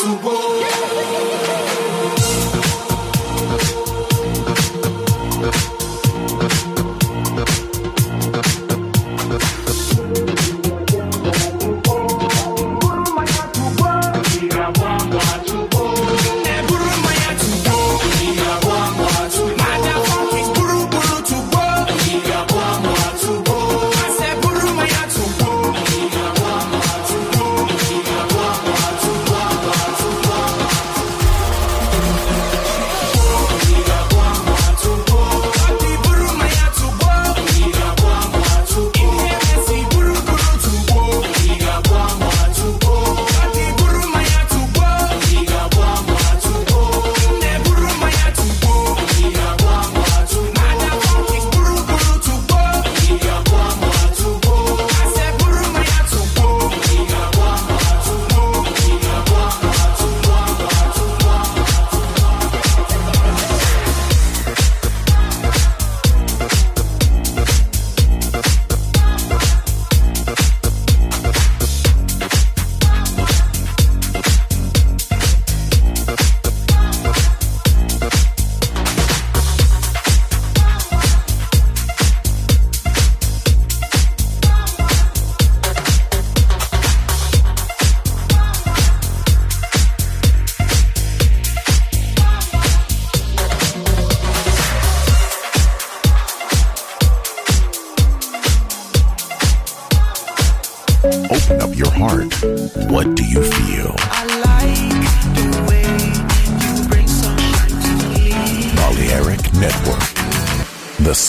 to.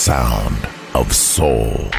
Sound of soul.